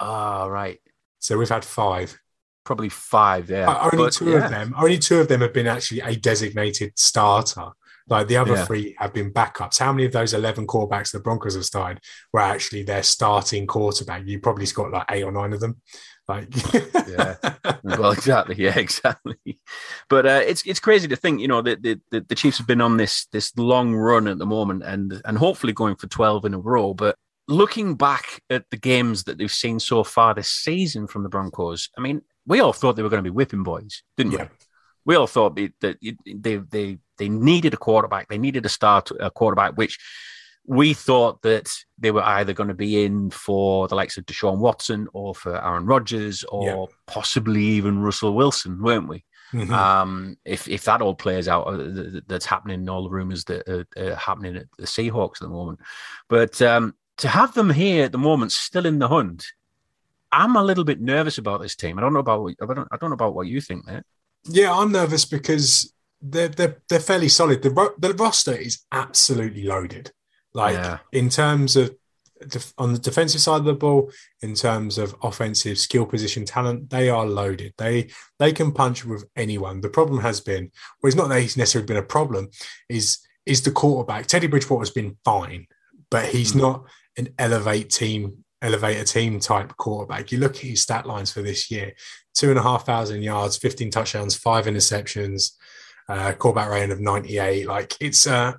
Speaker 1: Ah, right.
Speaker 5: So we've had five.
Speaker 1: Probably five. Yeah.
Speaker 5: Uh, only
Speaker 1: But,
Speaker 5: two
Speaker 1: yeah.
Speaker 5: of them. Only two of them have been actually a designated starter. Like the other
Speaker 1: Yeah.
Speaker 5: three have been backups. How many of those 11 quarterbacks the Broncos have started were actually their starting quarterback? You probably got like eight or nine of them. Like,
Speaker 1: Yeah. well, exactly. Yeah, exactly. But uh, it's it's crazy to think, you know, that the, the, the Chiefs have been on this this long run at the moment, and and hopefully going for twelve in a row. But looking back at the games that they've seen so far this season from the Broncos, I mean, we all thought they were going to be whipping boys, didn't
Speaker 5: Yeah.
Speaker 1: we? We all thought that they they they needed a quarterback. They needed a start a quarterback, which we thought that they were either going to be in for the likes of Deshaun Watson or for Aaron Rodgers or
Speaker 5: Yeah.
Speaker 1: possibly even Russell Wilson, weren't we?
Speaker 5: Mhm.
Speaker 1: Um, if if that all plays out, uh, th- th- that's happening. All the rumors that are, are happening at the Seahawks at the moment, but um, to have them here at the moment, still in the hunt, I'm a little bit nervous about this team. I don't know about what, I don't I don't know about what you think, mate.
Speaker 5: yeah, I'm nervous because they're they're, they're fairly solid. The ro- the roster is absolutely loaded. Like
Speaker 1: Yeah.
Speaker 5: in terms of def- on the defensive side of the ball, in terms of offensive skill position talent, they are loaded. They they can punch with anyone. The problem has been, well, it's not that he's necessarily been a problem, is is the quarterback. Teddy Bridgewater has been fine, but he's
Speaker 1: Mm.
Speaker 5: not an elevate team, elevator team type quarterback. You look at his stat lines for this year: two and a half thousand yards, fifteen touchdowns, five interceptions, uh, quarterback rating of ninety eight. Like it's uh,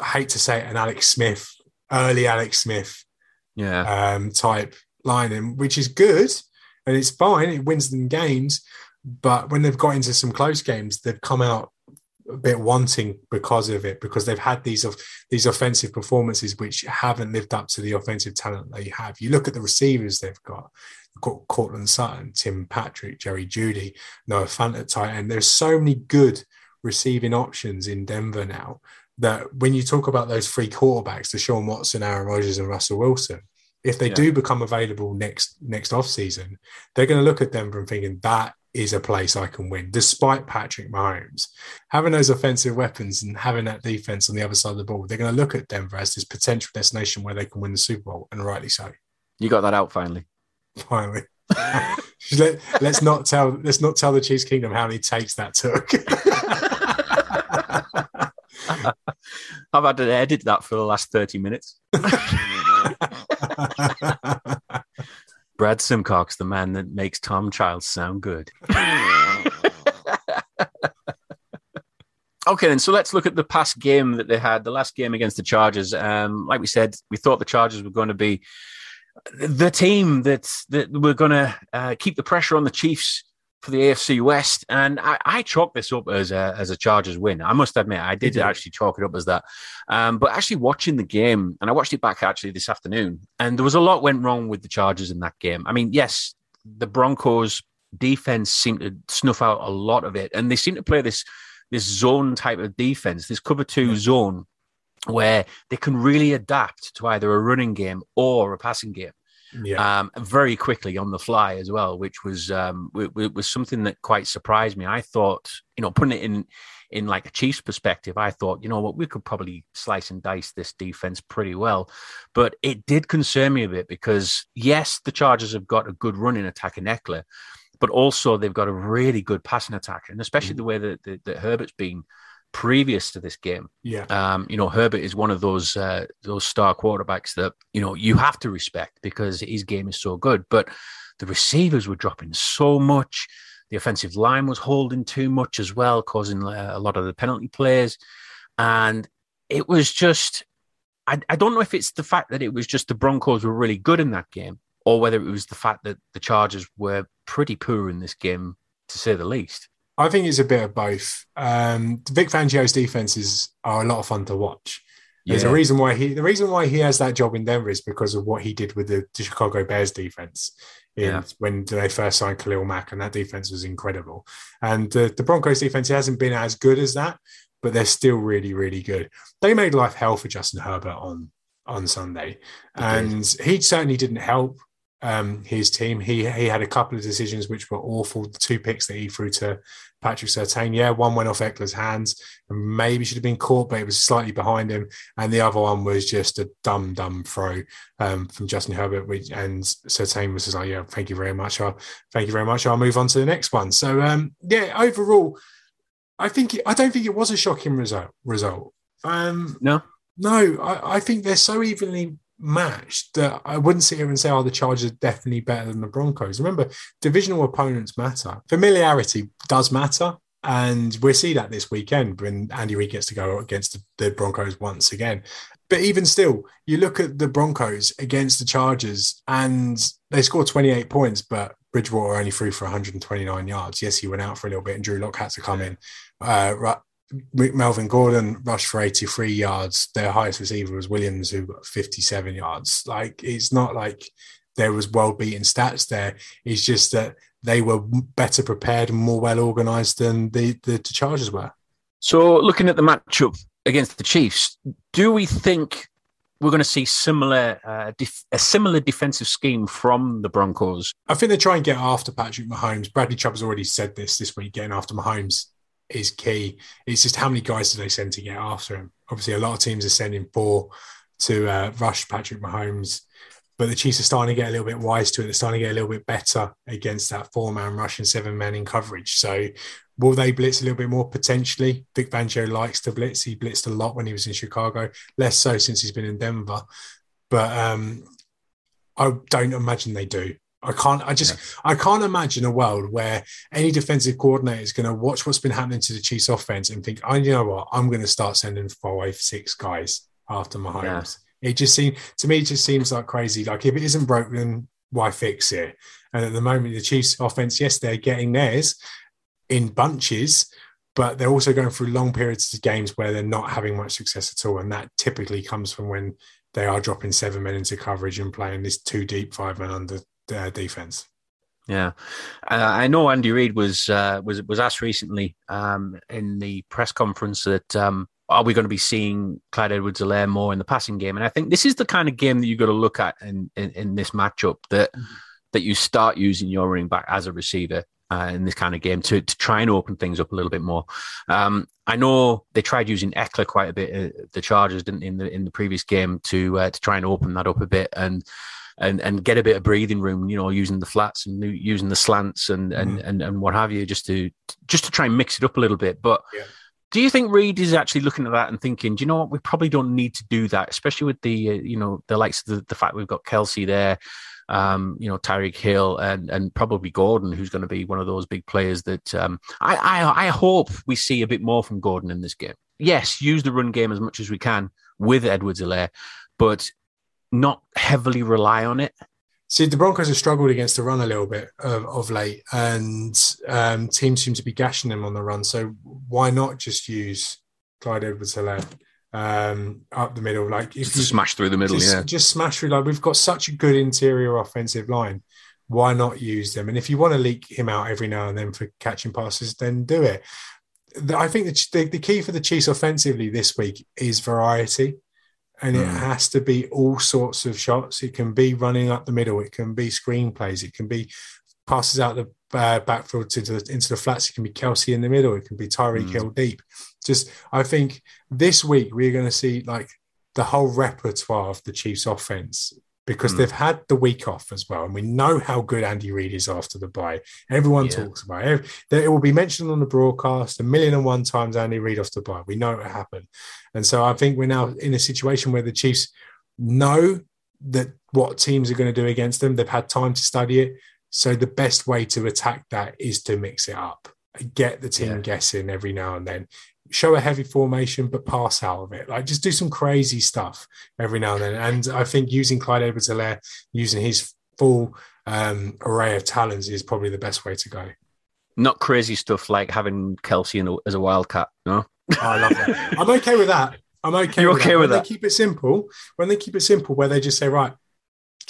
Speaker 5: I hate to say it, an Alex Smith, early Alex Smith
Speaker 1: Yeah,
Speaker 5: um, type lining, which is good and it's fine. It wins them games, but when they've got into some close games, they've come out a bit wanting because of it, because they've had these of these offensive performances which haven't lived up to the offensive talent they have. You look at the receivers they've got. Got Courtland Sutton, Tim Patrick, Jerry Jeudy, Noah Fant at tight end. There's so many good receiving options in Denver now that when you talk about those three quarterbacks, Deshaun Watson, Aaron Rodgers, and Russell Wilson, if they
Speaker 1: Yeah.
Speaker 5: do become available next next off season, they're going to look at Denver and thinking that is a place I can win, despite Patrick Mahomes having those offensive weapons and having that defense on the other side of the ball. They're going to look at Denver as this potential destination where they can win the Super Bowl, and rightly so.
Speaker 1: you got that out finally.
Speaker 5: Finally, Let, let's not tell let's not tell the Chiefs Kingdom how many takes that took.
Speaker 1: I've had to edit that for the last thirty minutes. Brad Simcox, the man that makes Tom Childs sound good. okay, then so let's look at the past game that they had, the last game against the Chargers. Um, like we said, we thought the Chargers were going to be the team that that were going to uh, keep the pressure on the Chiefs for the AFC West, and I, I chalk this up as a as a Chargers win. I must admit, I did
Speaker 5: did.
Speaker 1: actually chalk it up as that. Um, but actually watching the game, and I watched it back actually this afternoon, and there was a lot went wrong with the Chargers in that game. I mean, yes, the Broncos defense seemed to snuff out a lot of it, and they seem to play this this zone type of defense, this cover two zone, where they can really adapt to either a running game or a passing game.
Speaker 5: Yeah.
Speaker 1: Um, very quickly on the fly as well, which was um, w- w- was something that quite surprised me. I thought, you know, putting it in in like a Chiefs perspective, I thought, you know what, we could probably slice and dice this defense pretty well. But it did concern me a bit because, yes, the Chargers have got a good running attack in Ekeler, but also they've got a really good passing attack. And especially the way that, that, that Herbert's been previous to this game.
Speaker 5: Yeah.
Speaker 1: Um, you know, Herbert is one of those uh, those star quarterbacks that you know you have to respect because his game is so good. But the receivers were dropping so much. The offensive line was holding too much as well, causing uh, a lot of the penalty plays. And it was just, I, I don't know if it's the fact that it was just the Broncos were really good in that game or whether it was the fact that the Chargers were pretty poor in this game, to say the least.
Speaker 5: I think it's a bit of both. Um, Vic Fangio's defenses are a lot of fun to watch. There's a reason why he the reason why he has that job in Denver is because of what he did with the, the Chicago Bears defense in,
Speaker 1: Yeah.
Speaker 5: when they first signed Khalil Mack, and that defense was incredible. And the, the Broncos defense hasn't been as good as that, but they're still really, really good. They made life hell for Justin Herbert on on Sunday, and he certainly didn't help um, his team. He he had a couple of decisions which were awful. The two picks that he threw to Patrick Surtain, yeah, one went off Ekeler's hands and maybe should have been caught, but it was slightly behind him, and the other one was just a dumb, dumb throw um, from Justin Herbert. Which and Surtain was just like, yeah, thank you very much. I'll, thank you very much. I'll move on to the next one. So um, yeah, overall, I think it, I don't think it was a shocking result. Result. Um,
Speaker 1: No,
Speaker 5: no, I, I think they're so evenly matched that I wouldn't sit here and say, oh, the Chargers are definitely better than the Broncos. Remember, divisional opponents matter. Familiarity does matter. And we'll see that this weekend when Andy Reid gets to go against the, Broncos once again. But even still, you look at the Broncos against the Chargers and they scored 28 points, but Bridgewater only threw for 129 yards. Yes, he went out for a little bit and Drew Lock had to come in. Uh, Melvin Gordon rushed for 83 yards. Their highest receiver was Williams, who got 57 yards. Like, it's not like there was well beaten stats there. It's just that they were better prepared and more well organized than the, the, the Chargers were.
Speaker 1: So, looking at the matchup against the Chiefs, do we think we're going to see similar uh, def- a similar defensive scheme from the Broncos?
Speaker 5: I think they try and get after Patrick Mahomes. Bradley Chubb has already said this this week. Getting after Mahomes is key. It's just how many guys do they send to get after him? Obviously, a lot of teams are sending four to uh, rush Patrick Mahomes, but the Chiefs are starting to get a little bit wise to it. They're starting to get a little bit better against that four man rush and seven man in coverage. So, will they blitz a little bit more potentially? Vic Fangio likes to blitz. He blitzed a lot when he was in Chicago, less so since he's been in Denver. But um, I don't imagine they do. I can't. I just. I can't imagine a world where any defensive coordinator is going to watch what's been happening to the Chiefs' offense and think, "Oh, you know what? I'm going to start sending five, six guys after Mahomes." It just seems to me. It just seems like crazy. Like if it isn't broken, why fix it? And at the moment, the Chiefs' offense, yes, they're getting theirs in bunches, but they're also going through long periods of games where they're not having much success at all, and that typically comes from when they are dropping seven men into coverage and playing this two deep, five men under uh, defense.
Speaker 1: Yeah, uh, I know Andy Reid was uh, was was asked recently um, in the press conference that um, are we going to be seeing Clyde Edwards-Helaire more in the passing game? And I think this is the kind of game that you've got to look at in in, in this matchup that that you start using your running back as a receiver. Uh, in this kind of game to, to try and open things up a little bit more. Um, I know they tried using Ekeler quite a bit. Uh, the Chargers didn't in the in the previous game to uh, to try and open that up a bit and and and get a bit of breathing room. You know, using the flats and using the slants and and and, and what have you, just to just to try and mix it up a little bit. But
Speaker 5: Yeah.
Speaker 1: do you think Reid is actually looking at that and thinking, do you know what, we probably don't need to do that, especially with the uh, you know the likes of the, the fact we've got Kelce there. Um, you know, Tyreek Hill and and probably Gordon, who's going to be one of those big players that um, I, I I hope we see a bit more from Gordon in this game. Yes, use the run game as much as we can with Edwards-Helaire, but not heavily rely on it.
Speaker 5: See, the Broncos have struggled against the run a little bit of, of late, and um, teams seem to be gashing them on the run. So why not just use Clyde Edwards-Helaire um, up the middle? Like if
Speaker 1: Just to smash through the middle,
Speaker 5: just,
Speaker 1: yeah.
Speaker 5: just smash through. Like we've got such a good interior offensive line. Why not use them? And if you want to leak him out every now and then for catching passes, then do it. the, I think the, the, the key for the Chiefs offensively this week is variety. And it
Speaker 1: Mm.
Speaker 5: has to be all sorts of shots. It can be running up the middle. It can be screenplays. It can be passes out the uh, backfield into the, into the flats. It can be Kelce in the middle. It can be Tyreek
Speaker 1: Mm.
Speaker 5: Hill deep. Just, I think this week we're going to see like the whole repertoire of the Chiefs offense because
Speaker 1: Mm.
Speaker 5: they've had the week off as well. And we know how good Andy Reid is after the bye. Everyone
Speaker 1: Yeah.
Speaker 5: talks about it. It will be mentioned on the broadcast a million and one times Andy Reid off the bye. We know it happened. And so I think we're now in a situation where the Chiefs know that what teams are going to do against them. They've had time to study it. So the best way to attack that is to mix it up, get the team
Speaker 1: Yeah.
Speaker 5: guessing every now and then. Show a heavy formation, but pass out of it. Like just do some crazy stuff every now and then. And I think using Clyde edwards helaire using his full um, array of talents is probably the best way to go.
Speaker 1: Not crazy stuff like having Kelce in a, as a wildcat. No,
Speaker 5: I love that. I'm okay with that. I'm okay.
Speaker 1: You're
Speaker 5: with
Speaker 1: okay
Speaker 5: that.
Speaker 1: with
Speaker 5: when
Speaker 1: that?
Speaker 5: They keep it simple. When they keep it simple, where they just say, right,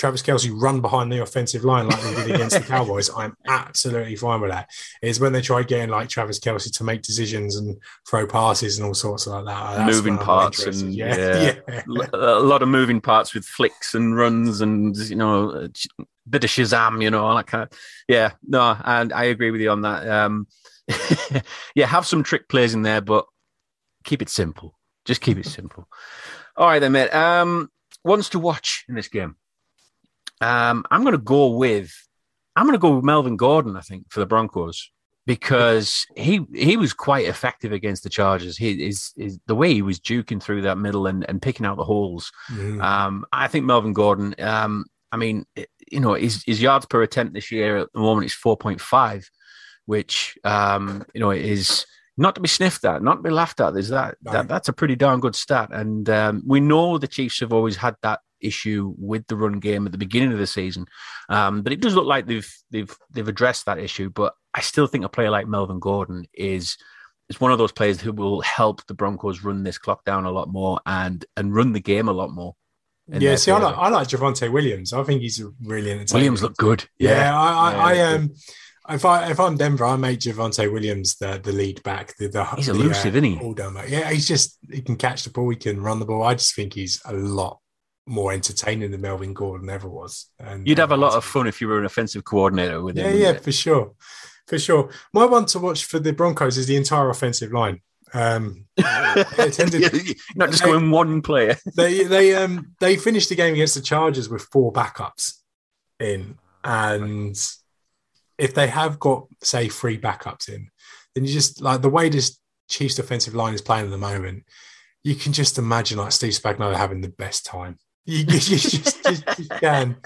Speaker 5: Travis Kelce run behind the offensive line like they did against the Cowboys. I'm absolutely fine with that. Is when they try getting like Travis Kelce to make decisions and throw passes and all sorts like that. That's
Speaker 1: Moving parts and-
Speaker 5: yeah,
Speaker 1: yeah.
Speaker 5: yeah.
Speaker 1: A lot of moving parts with flicks and runs and you know a bit of Shazam, you know, all that kind of. Yeah, no, and I agree with you on that. Um, yeah, have some trick plays in there, but keep it simple. Just keep it simple. All right, then, mate. Um, ones to watch in this game. Um, I'm going to go with I'm going to go with Melvin Gordon. I think for the Broncos because he he was quite effective against the Chargers. He is is the way he was juking through that middle and, and picking out the holes.
Speaker 5: Mhm.
Speaker 1: Um, I think Melvin Gordon. Um, I mean, you know, his, his yards per attempt this year at the moment is four point five, which um, you know is not to be sniffed at, not to be laughed at. Is that, that that's a pretty darn good stat, and um, we know the Chiefs have always had that issue with the run game at the beginning of the season, um, but it does look like they've they've they've addressed that issue. But I still think a player like Melvin Gordon is is one of those players who will help the Broncos run this clock down a lot more and and run the game a lot more.
Speaker 5: Yeah, see, I like, I like Javonte Williams. I think he's really entertaining.
Speaker 1: Williams look good.
Speaker 5: Yeah, I, I,
Speaker 1: Yeah,
Speaker 5: I um, if I if I'm Denver, I make Javonte Williams the the lead back. The, the
Speaker 1: He's
Speaker 5: the,
Speaker 1: elusive, isn't he?
Speaker 5: All done. Yeah, he's just he can catch the ball, he can run the ball. I just think he's a lot more entertaining than Melvin Gordon ever was. And
Speaker 1: You'd have a
Speaker 5: uh,
Speaker 1: lot of fun if you were an offensive coordinator with him.
Speaker 5: Yeah, yeah,
Speaker 1: you?
Speaker 5: for sure, for sure. My one to watch for the Broncos is the entire offensive line. Um, tended-
Speaker 1: Not just going one player.
Speaker 5: they they um they finished the game against the Chargers with four backups in, and if they have got say three backups in, then you just like the way this Chiefs defensive line is playing at the moment, you can just imagine like Steve Spagnuolo having the best time. You, you just, just, just can.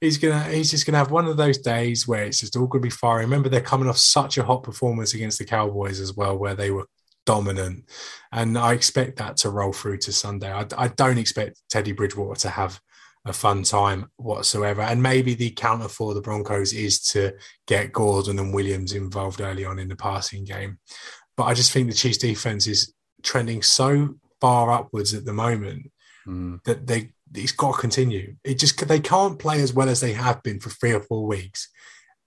Speaker 5: He's gonna he's just gonna have one of those days where it's just all gonna be firing. Remember, they're coming off such a hot performance against the Cowboys as well, where they were dominant. And I expect that to roll through to Sunday. I, I don't expect Teddy Bridgewater to have a fun time whatsoever. And maybe the counter for the Broncos is to get Gordon and Williams involved early on in the passing game. But I just think the Chiefs defense is trending so far upwards at the moment
Speaker 1: Mm.
Speaker 5: that they it's got to continue. It just they can't play as well as they have been for three or four weeks,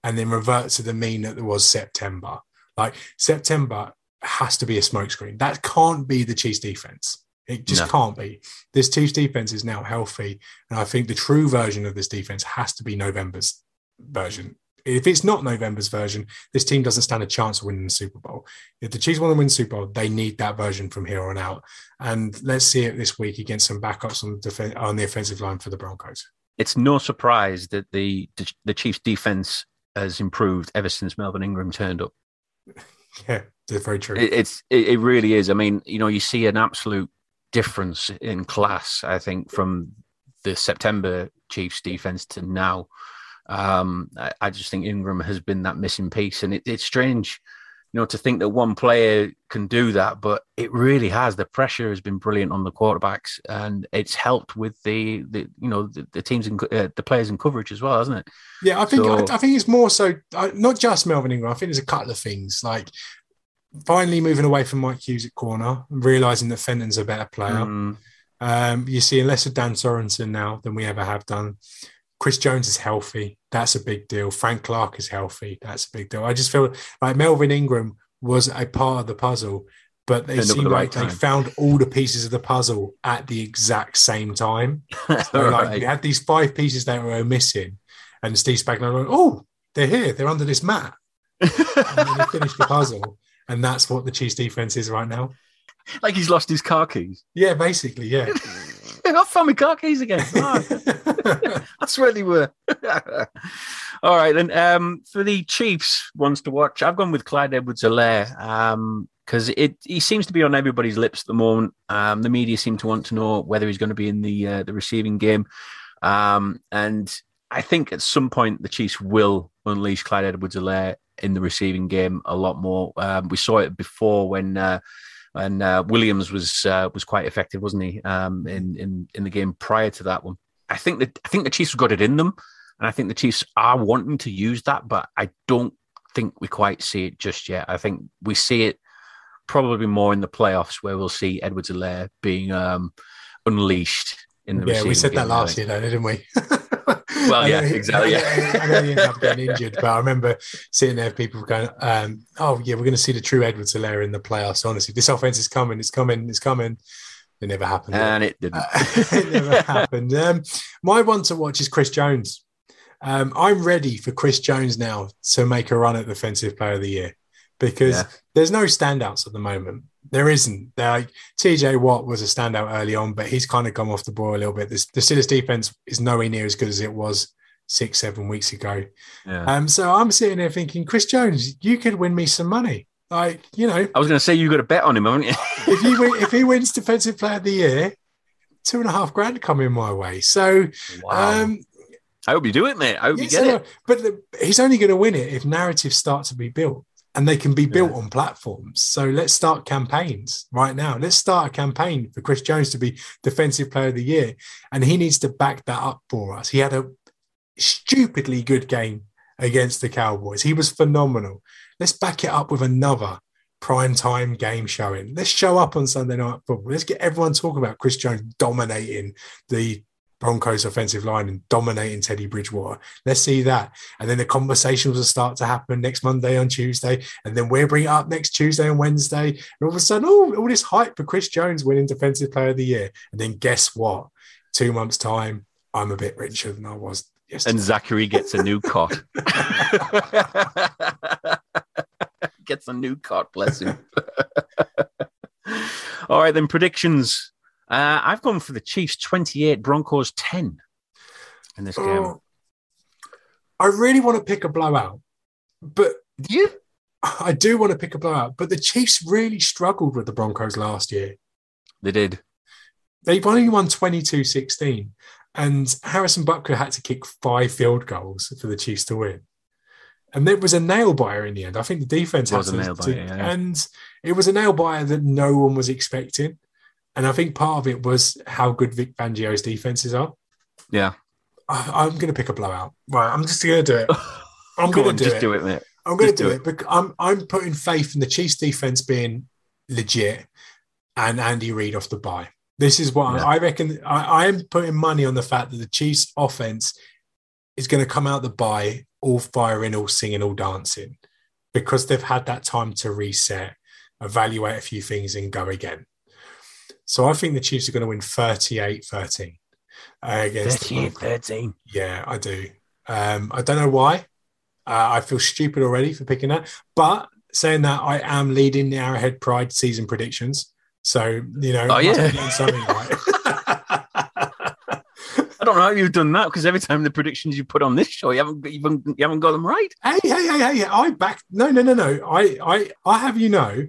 Speaker 5: and then revert to the mean that there was September. Like September has to be a smokescreen. That can't be the Chiefs defense. It just
Speaker 1: No.
Speaker 5: can't be. This Chiefs defense is now healthy, and I think the true version of this defense has to be November's version. If it's not November's version, this team doesn't stand a chance of winning the Super Bowl. If the Chiefs want to win the Super Bowl, they need that version from here on out. And let's see it this week against some backups on the, defen- on the offensive line for the Broncos.
Speaker 1: It's no surprise that the the, the Chiefs' defense has improved ever since Melvin Ingram turned up.
Speaker 5: Yeah, that's very true.
Speaker 1: It, it's it, it really is. I mean, you know, you see an absolute difference in class. I think from the September Chiefs defense to now. Um, I, I just think Ingram has been that missing piece, and it, it's strange, you know, to think that one player can do that, but it really has. The pressure has been brilliant on the quarterbacks, and it's helped with the, the you know the, the teams in uh, the players in coverage as well, hasn't it?
Speaker 5: Yeah, I think
Speaker 1: So-
Speaker 5: I, I think it's more so uh, not just Melvin Ingram. I think there's a couple of things like finally moving away from Mike Hughes at corner, realizing that Fenton's a better player.
Speaker 1: Mm,
Speaker 5: Um, you're seeing less of Dan Sorensen now than we ever have done. Chris Jones is healthy. That's a big deal. Frank Clark is healthy. That's a big deal. I just feel like Melvin Ingram was a part of the puzzle, but they
Speaker 1: End up at
Speaker 5: seem
Speaker 1: the
Speaker 5: like
Speaker 1: right
Speaker 5: they found all the pieces of the puzzle at the exact same time. So like
Speaker 1: Right.
Speaker 5: we had these five pieces that were missing, and Steve Spagnuolo went, "Oh, they're here. They're under this mat." and then he finished the puzzle, and that's what the Chiefs defense is right now.
Speaker 1: like he's lost his car keys.
Speaker 5: Yeah, basically, yeah.
Speaker 1: I found my car keys again. Oh, That's where they were. All right, then. Um, for the Chiefs ones to watch, I've gone with Clyde Edwards-Helaire um, because it he seems to be on everybody's lips at the moment. Um, the media seem to want to know whether he's going to be in the uh, the receiving game, um, and I think at some point the Chiefs will unleash Clyde Edwards-Helaire in the receiving game a lot more. Um, we saw it before when. Uh, and uh, Williams was uh, was quite effective, wasn't he? Um, in in in the game prior to that one, I think that I think the Chiefs have got it in them, and I think the Chiefs are wanting to use that, but I don't think we quite see it just yet. I think we see it probably more in the playoffs, where we'll see Edwards-Helaire being um, unleashed in the.
Speaker 5: yeah, we said that
Speaker 1: game, I
Speaker 5: last year, though, didn't we?
Speaker 1: Well,
Speaker 5: I
Speaker 1: yeah,
Speaker 5: know
Speaker 1: exactly,
Speaker 5: I
Speaker 1: yeah.
Speaker 5: know, I know he ended up getting injured, but I remember sitting there, people going, um, "Oh yeah, we're going to see the true Edwards-Helaire in the playoffs." Honestly, this offense is coming, it's coming, it's coming. It never happened.
Speaker 1: And it didn't.
Speaker 5: it never happened. Um, my one to watch is Chris Jones. Um, I'm ready for Chris Jones now to make a run at Defensive Player of the Year because
Speaker 1: Yeah.
Speaker 5: there's no standouts at the moment. There isn't. Like TJ Watt was a standout early on, but he's kind of come off the ball a little bit. This, the Steelers defense is nowhere near as good as it was six, seven weeks ago.
Speaker 1: Yeah.
Speaker 5: Um, so I'm sitting there thinking, Chris Jones, you could win me some money. Like, you know,
Speaker 1: I was going to say you got a bet on him, haven't you?
Speaker 5: if he win, if he wins Defensive Player of the Year, two and a half grand coming my way. So, um,
Speaker 1: I hope you do it, mate. I hope you
Speaker 5: yes,
Speaker 1: get
Speaker 5: I
Speaker 1: it.
Speaker 5: But the, he's only going to win it if narratives start to be built, and they can be built on platforms. So let's start campaigns right now. Let's start a campaign for Chris Jones to be Defensive Player of the Year, and he needs to back that up for us. He had a stupidly good game against the Cowboys. He was phenomenal. Let's back it up with another prime time game showing. Let's show up on Sunday night football. Let's get everyone talking about Chris Jones dominating the Broncos offensive line and dominating Teddy Bridgewater. Let's see that. And then the conversations will start to happen next Monday on Tuesday. And then we'll bring it up next Tuesday and Wednesday. And all of a sudden, oh, all this hype for Chris Jones winning Defensive Player of the Year. And then guess what? Two months' time, I'm a bit richer than I was yesterday.
Speaker 1: And Zachary gets a new cot. gets a new cot, bless him. All right, then predictions. Uh, I've gone for the Chiefs 28, Broncos 10 in this game.
Speaker 5: Oh, I really want to pick a blowout, but
Speaker 1: you?
Speaker 5: I do want to pick a blowout. But the Chiefs really struggled with the Broncos last year.
Speaker 1: They did.
Speaker 5: They've only won 22 16, and Harrison Butker had to kick five field goals for the Chiefs to win. And it was a nail biter in the end. I think the defense
Speaker 1: It was
Speaker 5: had
Speaker 1: a
Speaker 5: to-
Speaker 1: nail
Speaker 5: to-
Speaker 1: biter, yeah.
Speaker 5: and it was a nail biter that no one was expecting. And I think part of it was how good Vic Fangio's defenses are.
Speaker 1: Yeah.
Speaker 5: I, I'm going to pick a blowout. Right, I'm just going to do it. I'm going to do
Speaker 1: just
Speaker 5: it.
Speaker 1: do it, mate.
Speaker 5: I'm going to do
Speaker 1: do
Speaker 5: it. Because I'm I'm putting faith in the Chiefs defense being legit and Andy Reid off the bye. This is what
Speaker 1: Yeah.
Speaker 5: I reckon. I, I am putting money on the fact that the Chiefs offense is going to come out the bye all firing, all singing, all dancing because they've had that time to reset, evaluate a few things, and go again. So I think the Chiefs are going to win 38 13 against the
Speaker 1: 38 13.
Speaker 5: Yeah, I do. Um, I don't know why. Uh, I feel stupid already for picking that. But saying that, I am leading the Arrowhead Pride season predictions. So, you know,
Speaker 1: Oh, yeah.
Speaker 5: something right.
Speaker 1: I don't know how you've done that because every time the predictions you put on this show, you haven't, haven't, you haven't got them right.
Speaker 5: hey, hey, hey, hey, I back. No, no, no, no. I, I, I have you know,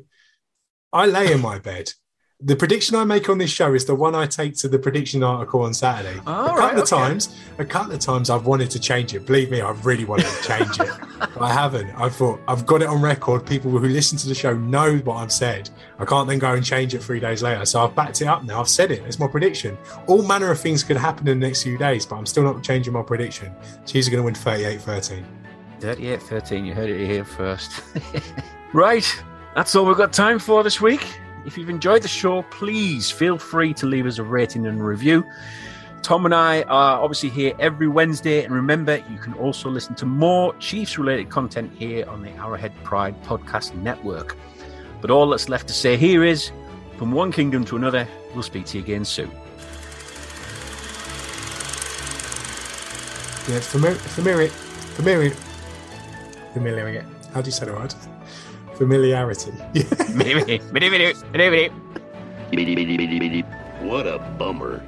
Speaker 5: I lay in my bed. The prediction I make on this show is the one I take to the prediction article on Saturday.
Speaker 1: All
Speaker 5: a couple
Speaker 1: right,
Speaker 5: of
Speaker 1: okay.
Speaker 5: times, a couple of times I've wanted to change it. Believe me, I've really wanted to change it, but I haven't. I thought I've got it on record. People who listen to the show know what I've said. I can't then go and change it three days later. So I've backed it up now. I've said it. It's my prediction. All manner of things could happen in the next few days, but I'm still not changing my prediction. Chiefs are going to win 38-13.
Speaker 1: 38 13, you heard it here first. right, that's all we've got time for this week. If you've enjoyed the show, please feel free to leave us a rating and review. Tom and I are obviously here every Wednesday. And remember, you can also listen to more Chiefs related content here on the Arrowhead Pride Podcast Network. But all that's left to say here is from one kingdom to another, we'll speak to you again soon.
Speaker 5: Yeah, familiar, familiar, familiar, familiar. How do you say the word? Familiarity.
Speaker 6: What a bummer.